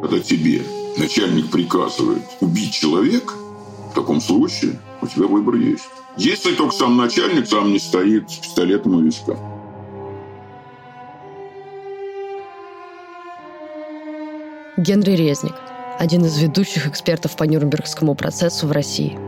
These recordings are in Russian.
Когда тебе начальник приказывает убить человека, в таком случае у тебя выбор есть. Если только сам начальник сам не стоит с пистолетом у виска. Генри Резник, один из ведущих экспертов по Нюрнбергскому процессу в России.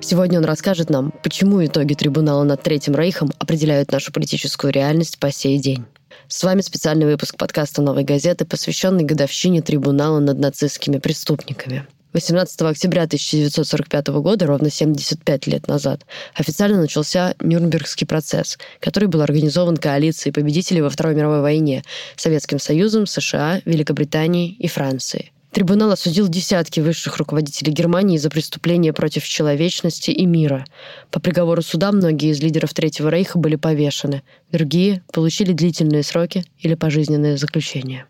Сегодня он расскажет нам, почему итоги трибунала над Третьим Рейхом определяют нашу политическую реальность по сей день. С вами специальный выпуск подкаста «Новой газеты», посвященный годовщине трибунала над нацистскими преступниками. 18 октября 1945 года, ровно 75 лет назад, официально начался Нюрнбергский процесс, который был организован коалицией победителей во Второй мировой войне Советским Союзом, США, Великобританией и Францией. Трибунал осудил десятки высших руководителей Германии за преступления против человечности и мира. По приговору суда многие из лидеров Третьего Рейха были повешены, другие получили длительные сроки или пожизненное заключение.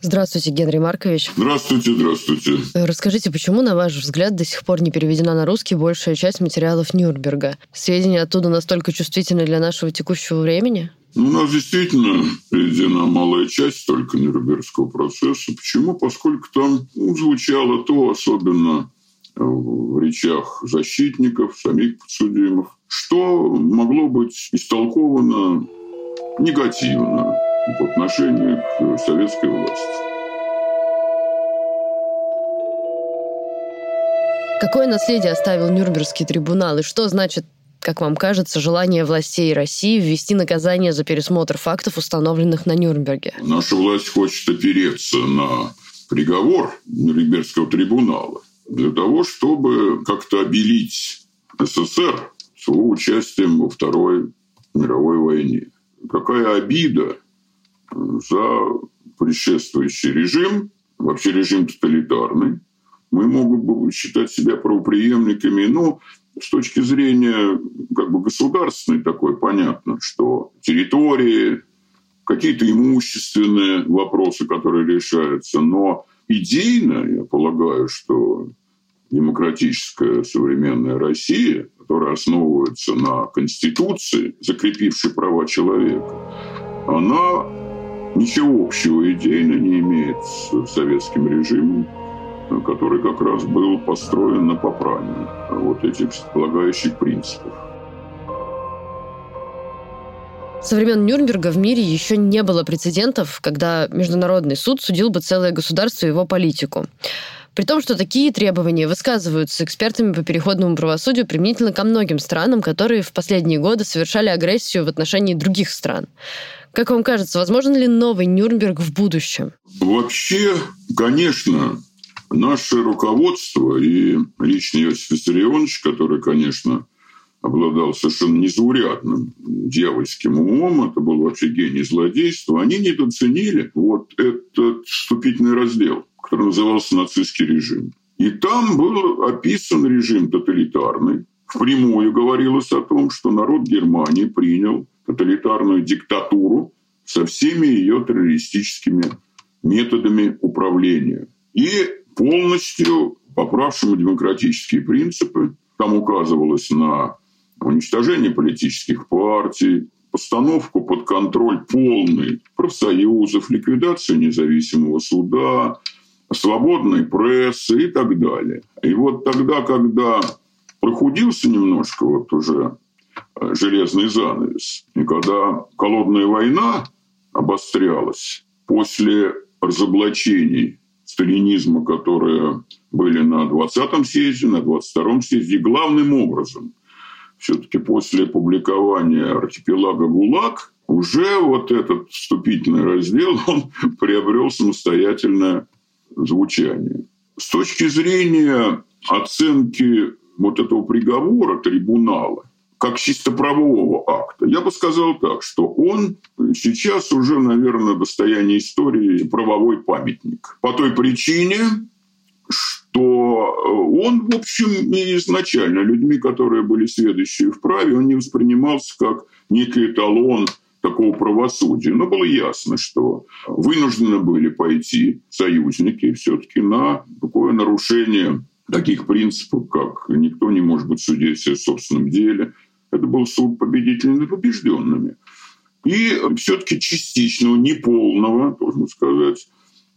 Здравствуйте, Генри Маркович. Здравствуйте, здравствуйте. Расскажите, почему, на ваш взгляд, до сих пор не переведена на русский большая часть материалов Нюрнберга? Сведения оттуда настолько чувствительны для нашего текущего времени? Ну, нас действительно переведена малая часть только Нюрнбергского процесса. Почему? Поскольку там ну, звучало то, особенно в речах защитников, самих подсудимых, что могло быть истолковано негативно в отношении к советской власти. Какое наследие оставил Нюрнбергский трибунал и что значит как вам кажется, желание властей России ввести наказание за пересмотр фактов, установленных на Нюрнберге? Наша власть хочет опереться на приговор Нюрнбергского трибунала для того, чтобы как-то обелить СССР с его участием во Второй мировой войне. Какая обида за предшествующий режим, вообще режим тоталитарный. Мы могут считать себя правоприемниками, но с точки зрения как бы государственной такой понятно, что территории, какие-то имущественные вопросы, которые решаются, но идейно, я полагаю, что демократическая современная Россия, которая основывается на Конституции, закрепившей права человека, она ничего общего идейно не имеет с советским режимом, который как раз был построен на попрании вот этих полагающих принципов. Со времен Нюрнберга в мире еще не было прецедентов, когда Международный суд судил бы целое государство и его политику. При том, что такие требования высказываются экспертами по переходному правосудию применительно ко многим странам, которые в последние годы совершали агрессию в отношении других стран. Как вам кажется, возможен ли новый Нюрнберг в будущем? Вообще, конечно, наше руководство и лично Иосиф Виссарионович, который, конечно, обладал совершенно незаурядным дьявольским умом, это был вообще гений злодейства, они недооценили вот этот вступительный раздел, который назывался «Нацистский режим». И там был описан режим тоталитарный. Впрямую говорилось о том, что народ Германии принял тоталитарную диктатуру со всеми ее террористическими методами управления. И полностью поправшему демократические принципы. Там указывалось на уничтожение политических партий, постановку под контроль полный профсоюзов, ликвидацию независимого суда, свободной прессы и так далее. И вот тогда, когда прохудился немножко вот уже э, железный занавес, и когда холодная война обострялась после разоблачений сталинизма, которые были на 20-м съезде, на 22-м съезде, главным образом все-таки после публикования архипелага ГУЛАГ уже вот этот вступительный раздел, он приобрел самостоятельное звучание. С точки зрения оценки вот этого приговора трибунала, как чисто правового акта. Я бы сказал так, что он сейчас уже, наверное, достояние истории правовой памятник. По той причине, что он, в общем, и изначально людьми, которые были следующие в праве, он не воспринимался как некий эталон такого правосудия. Но было ясно, что вынуждены были пойти союзники все-таки на такое нарушение таких принципов, как никто не может быть судьей в собственном деле, это был суд победителями и побежденными. И все-таки частичного, неполного, должен сказать,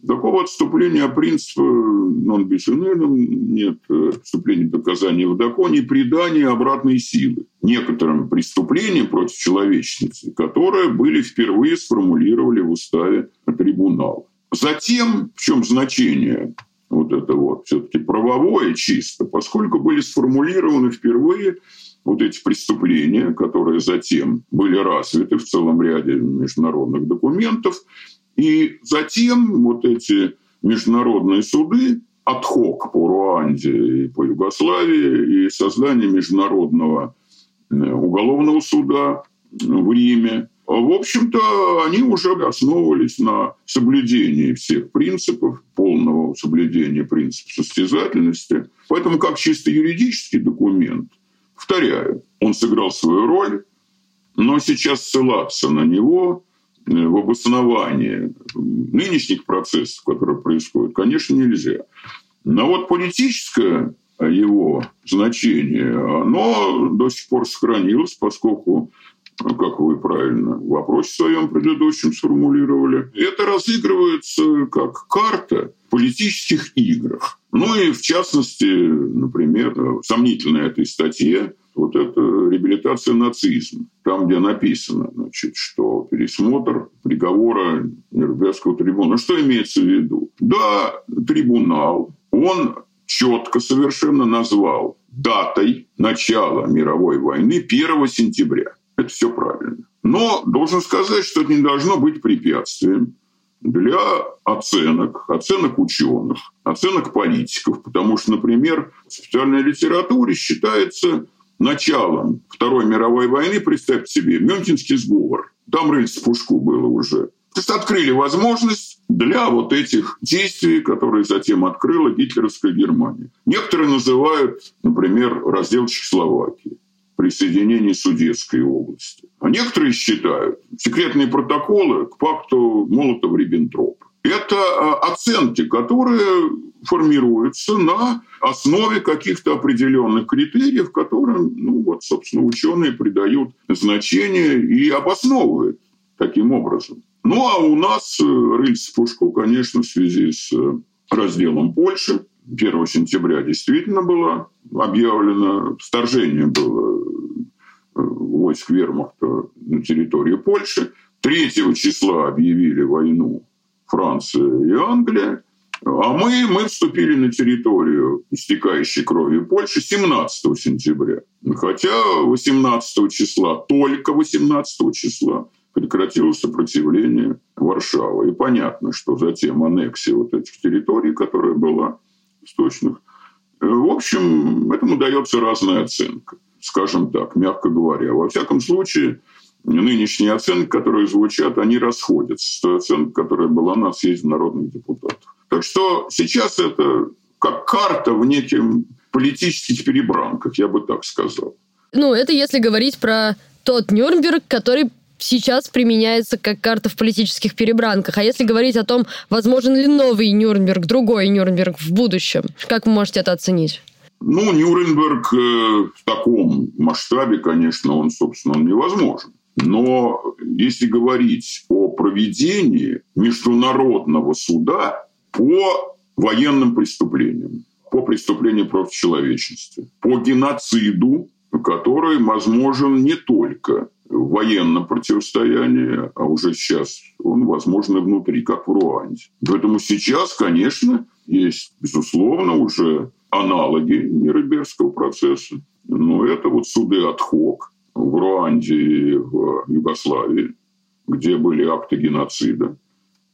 Такого отступления принципа bis нет вступления доказания в законе, предания обратной силы некоторым преступлениям против человечности, которые были впервые сформулировали в уставе трибунала. Затем, в чем значение вот это вот все-таки правовое чисто, поскольку были сформулированы впервые вот эти преступления, которые затем были развиты в целом ряде международных документов, и затем вот эти международные суды отхок по Руанде и по Югославии и создание международного э, уголовного суда в Риме. В общем-то, они уже основывались на соблюдении всех принципов, полного соблюдения принципа состязательности. Поэтому как чисто юридический документ, повторяю, он сыграл свою роль, но сейчас ссылаться на него Э, в обосновании нынешних процессов, которые происходят, конечно, нельзя. Но вот политическое его значение, оно до сих пор сохранилось, поскольку, как вы правильно в вопросе своем предыдущем сформулировали, это разыгрывается как карта в политических играх. Ну и в частности, например, в сомнительной этой статье вот это реабилитация нацизма. Там, где написано, значит, что пересмотр приговора Нюрнбергского трибунала. Что имеется в виду? Да, трибунал, он четко совершенно назвал датой начала мировой войны 1 сентября. Это все правильно. Но должен сказать, что это не должно быть препятствием для оценок, оценок ученых, оценок политиков, потому что, например, в специальной литературе считается началом Второй мировой войны, представьте себе, Мюнхенский сговор. Там рыльце пушку было уже. То есть открыли возможность для вот этих действий, которые затем открыла гитлеровская Германия. Некоторые называют, например, раздел Чехословакии присоединение Судетской области. А некоторые считают секретные протоколы к пакту Молотова-Риббентропа. Это а, оценки, которые формируются на основе каких-то определенных критериев, которым, ну вот, собственно, ученые придают значение и обосновывают таким образом. Ну а у нас э, рыльце пушку, конечно, в связи с э, разделом Польши 1 сентября действительно было объявлено, вторжение было э, войск вермахта на территорию Польши. 3 числа объявили войну Франция и Англия. А мы, мы вступили на территорию истекающей кровью Польши 17 сентября. Хотя 18 числа, только 18 числа прекратилось сопротивление Варшавы. И понятно, что затем аннексия вот этих территорий, которая была источных. В общем, этому дается разная оценка, скажем так, мягко говоря. Во всяком случае, нынешние оценки, которые звучат, они расходятся с той оценкой, которая была на съезде народных депутатов. Так что сейчас это как карта в неким политических перебранках, я бы так сказал. Ну, это если говорить про тот Нюрнберг, который сейчас применяется как карта в политических перебранках. А если говорить о том, возможен ли новый Нюрнберг, другой Нюрнберг в будущем, как вы можете это оценить? Ну, Нюрнберг э, в таком масштабе, конечно, он, собственно, он невозможен. Но если говорить о проведении международного суда по военным преступлениям, по преступлениям против человечности, по геноциду, который возможен не только в военном противостоянии, а уже сейчас он возможен внутри, как в Руанде. Поэтому сейчас, конечно, есть, безусловно, уже аналоги Нюрнбергского процесса. Но это вот суды отхок в Руанде и в Югославии, где были акты геноцида.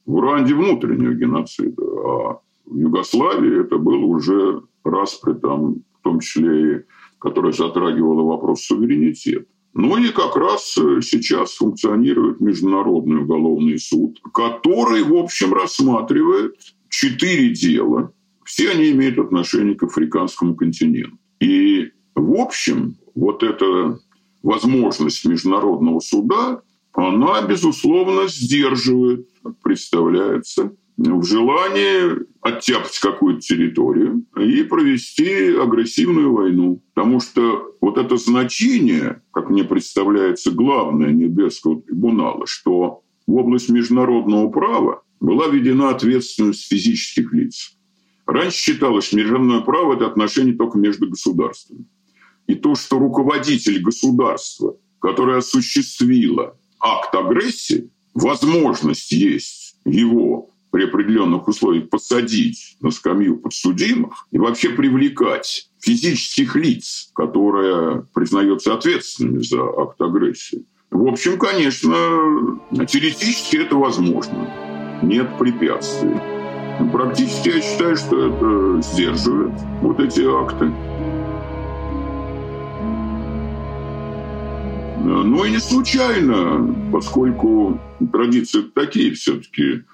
В Руанде внутреннего геноцида, а в Югославии это было уже распри, там, в том числе и которая затрагивала вопрос суверенитета. Ну и как раз сейчас функционирует Международный уголовный суд, который, в общем, рассматривает четыре дела. Все они имеют отношение к африканскому континенту. И, в общем, вот эта возможность международного суда она, безусловно, сдерживает, представляется, в желании оттяпать какую-то территорию и провести агрессивную войну. Потому что вот это значение, как мне представляется, главное Небесского трибунала, что в область международного права была введена ответственность физических лиц. Раньше считалось, что международное право – это отношение только между государствами. И то, что руководитель государства, которое осуществило акт агрессии, возможность есть его при определенных условиях посадить на скамью подсудимых и вообще привлекать физических лиц, которые признаются ответственными за акт агрессии. В общем, конечно, теоретически это возможно. Нет препятствий. Практически я считаю, что это сдерживает вот эти акты. Ну и не случайно, поскольку традиции такие все-таки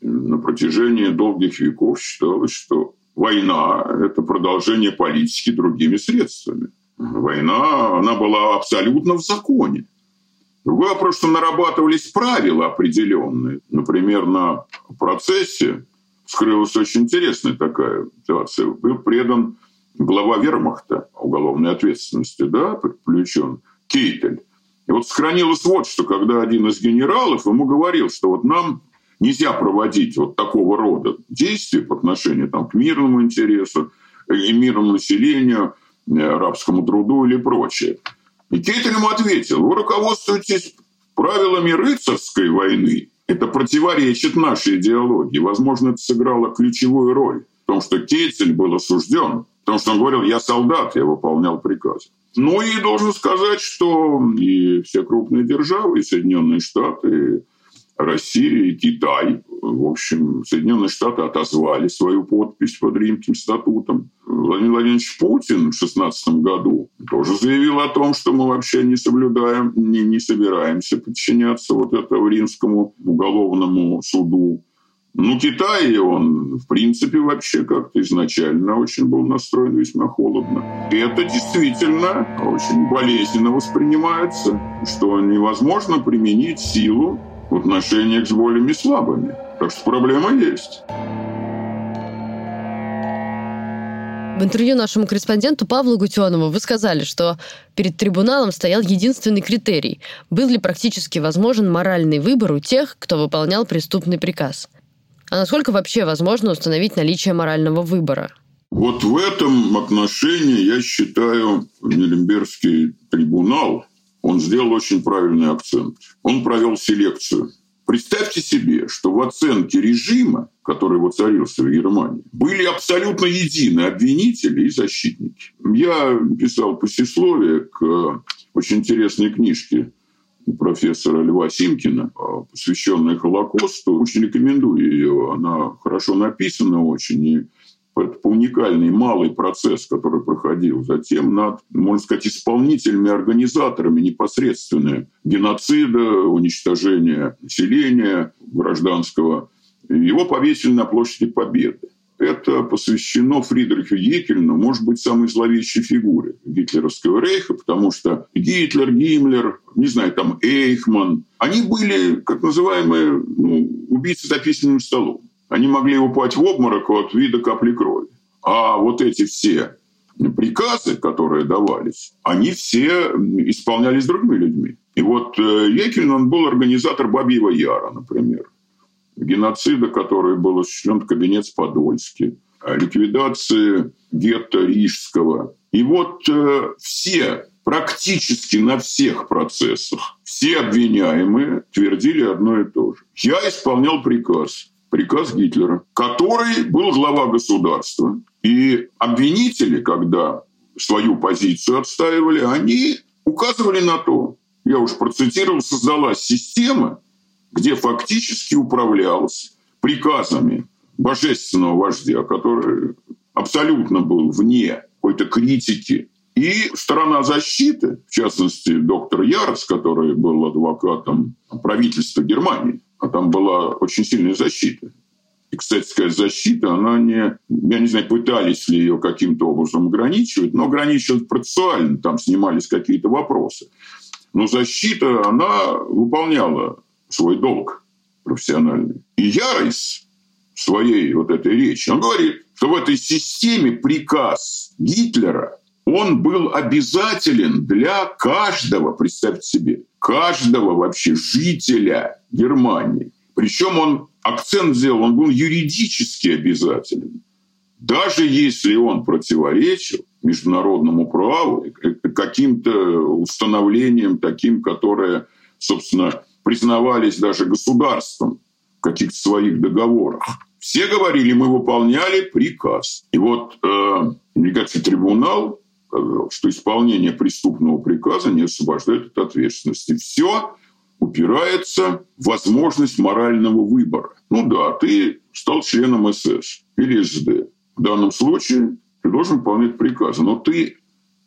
на протяжении долгих веков считалось, что война – это продолжение политики другими средствами. Война, она была абсолютно в законе. Другой вопрос, что нарабатывались правила определенные. Например, на процессе скрылась очень интересная такая ситуация. Был предан глава вермахта уголовной ответственности, да, привлечен Кейтель. И вот сохранилось вот, что когда один из генералов ему говорил, что вот нам нельзя проводить вот такого рода действия по отношению там, к мирному интересу, и мирному населению, э, арабскому труду или прочее. И Кейтель ему ответил, вы руководствуетесь правилами рыцарской войны. Это противоречит нашей идеологии. Возможно, это сыграло ключевую роль в том, что Кейтель был осужден, потому что он говорил, я солдат, я выполнял приказы. Ну и должен сказать, что и все крупные державы, и Соединенные Штаты, Россия и Китай. В общем, Соединенные Штаты отозвали свою подпись под Римским статутом. Владимир Владимирович Путин в 2016 году тоже заявил о том, что мы вообще не соблюдаем, не, не собираемся подчиняться вот этому римскому уголовному суду. Ну, Китай, он, в принципе, вообще как-то изначально очень был настроен весьма холодно. И это действительно очень болезненно воспринимается, что невозможно применить силу в отношениях с более слабыми. Так что проблема есть. В интервью нашему корреспонденту Павлу Гутенову вы сказали, что перед трибуналом стоял единственный критерий – был ли практически возможен моральный выбор у тех, кто выполнял преступный приказ. А насколько вообще возможно установить наличие морального выбора? Вот в этом отношении я считаю Нюрнбергский трибунал он сделал очень правильный акцент. Он провел селекцию. Представьте себе, что в оценке режима, который воцарился в Германии, были абсолютно едины обвинители и защитники. Я писал послесловие к очень интересной книжке профессора Льва Симкина, посвященной Холокосту. Очень рекомендую ее. Она хорошо написана очень. И это уникальный малый процесс, который проходил. Затем над, можно сказать, исполнителями, организаторами непосредственно геноцида, уничтожения населения гражданского. Его повесили на площади Победы. Это посвящено Фридриху Екельну, может быть, самой зловещей фигуре гитлеровского рейха, потому что Гитлер, Гиммлер, не знаю, там Эйхман, они были, как называемые, ну, убийцы за письменным столом. Они могли упасть в обморок от вида капли крови. А вот эти все приказы, которые давались, они все исполнялись другими людьми. И вот э, Екелин, он был организатор Бабьего Яра, например. Геноцида, который был осуществлен в кабинет Подольске, ликвидации гетто Рижского. И вот э, все, практически на всех процессах, все обвиняемые твердили одно и то же. Я исполнял приказ приказ Гитлера, который был глава государства. И обвинители, когда свою позицию отстаивали, они указывали на то, я уж процитировал, создалась система, где фактически управлялась приказами божественного вождя, который абсолютно был вне какой-то критики. И сторона защиты, в частности, доктор Ярос, который был адвокатом правительства Германии, а там была очень сильная защита. И, кстати сказать, защита, она не... Я не знаю, пытались ли ее каким-то образом ограничивать, но ограничивать процессуально, там снимались какие-то вопросы. Но защита, она выполняла свой долг профессиональный. И Ярис в своей вот этой речи, он говорит, что в этой системе приказ Гитлера, он был обязателен для каждого, представьте себе, каждого вообще жителя Германии. Причем он акцент сделал, он был юридически обязателен. Даже если он противоречил международному праву, каким-то установлениям таким, которые, собственно, признавались даже государством в каких-то своих договорах. Все говорили, мы выполняли приказ. И вот э, Иммиграции трибунал сказал, что исполнение преступного приказа не освобождает от ответственности. Все упирается в возможность морального выбора. Ну да, ты стал членом СС или СД. В данном случае ты должен выполнять приказы. Но ты,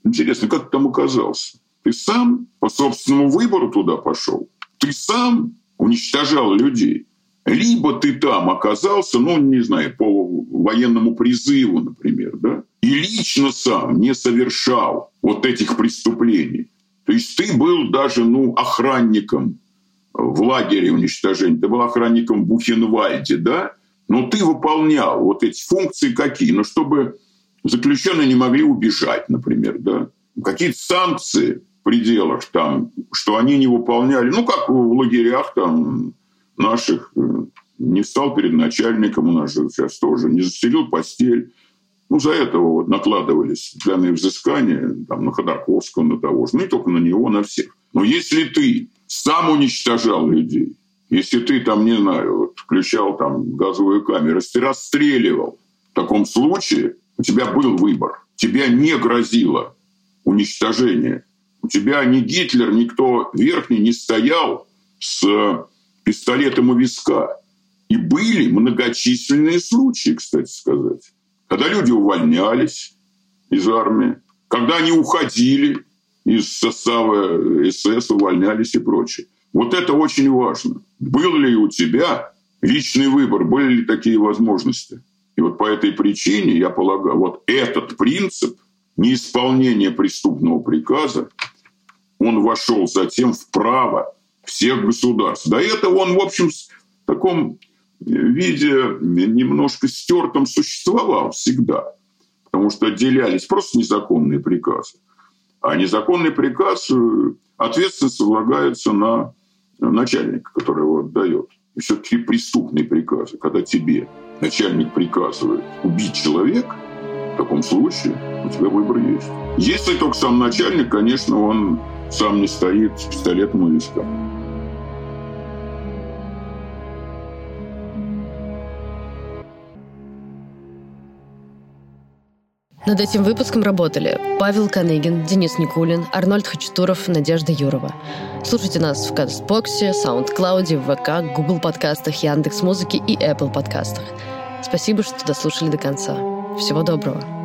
интересно, как ты там оказался? Ты сам по собственному выбору туда пошел? Ты сам уничтожал людей? Либо ты там оказался, ну, не знаю, по военному призыву, например, да, и лично сам не совершал вот этих преступлений. То есть ты был даже, ну, охранником в лагере уничтожения, ты был охранником в Бухенвальде, да, но ты выполнял вот эти функции какие? Ну, чтобы заключенные не могли убежать, например, да. Какие-то санкции в пределах там, что они не выполняли, ну, как в лагерях там наших, не встал перед начальником, у нас же сейчас тоже, не застелил постель. Ну, за этого вот накладывались данные взыскания там, на Ходорковского, на того же, ну, не только на него, на всех. Но если ты сам уничтожал людей, если ты там, не знаю, вот, включал там газовую камеру, если ты расстреливал, в таком случае у тебя был выбор. Тебя не грозило уничтожение. У тебя ни Гитлер, никто верхний не стоял с пистолетом у виска. И были многочисленные случаи, кстати сказать, когда люди увольнялись из армии, когда они уходили из состава СС, увольнялись и прочее. Вот это очень важно. Был ли у тебя личный выбор, были ли такие возможности? И вот по этой причине, я полагаю, вот этот принцип неисполнения преступного приказа, он вошел затем в право всех государств. До этого он, в общем, в таком виде немножко стертом существовал всегда, потому что отделялись просто незаконные приказы. А незаконный приказ, э, ответственность возлагается на начальника, который его отдает. Все-таки преступные приказы, когда тебе начальник приказывает убить человека, в таком случае у тебя выбор есть. Если только сам начальник, конечно, он сам не стоит с пистолетом у виска. Над этим выпуском работали Павел Каныгин, Денис Никулин, Арнольд Хачатуров, Надежда Юрова. Слушайте нас в Кастбоксе, SoundCloud, ВК, Google подкастах, Яндекс.Музыке и Apple подкастах. Спасибо, что дослушали до конца. Всего доброго.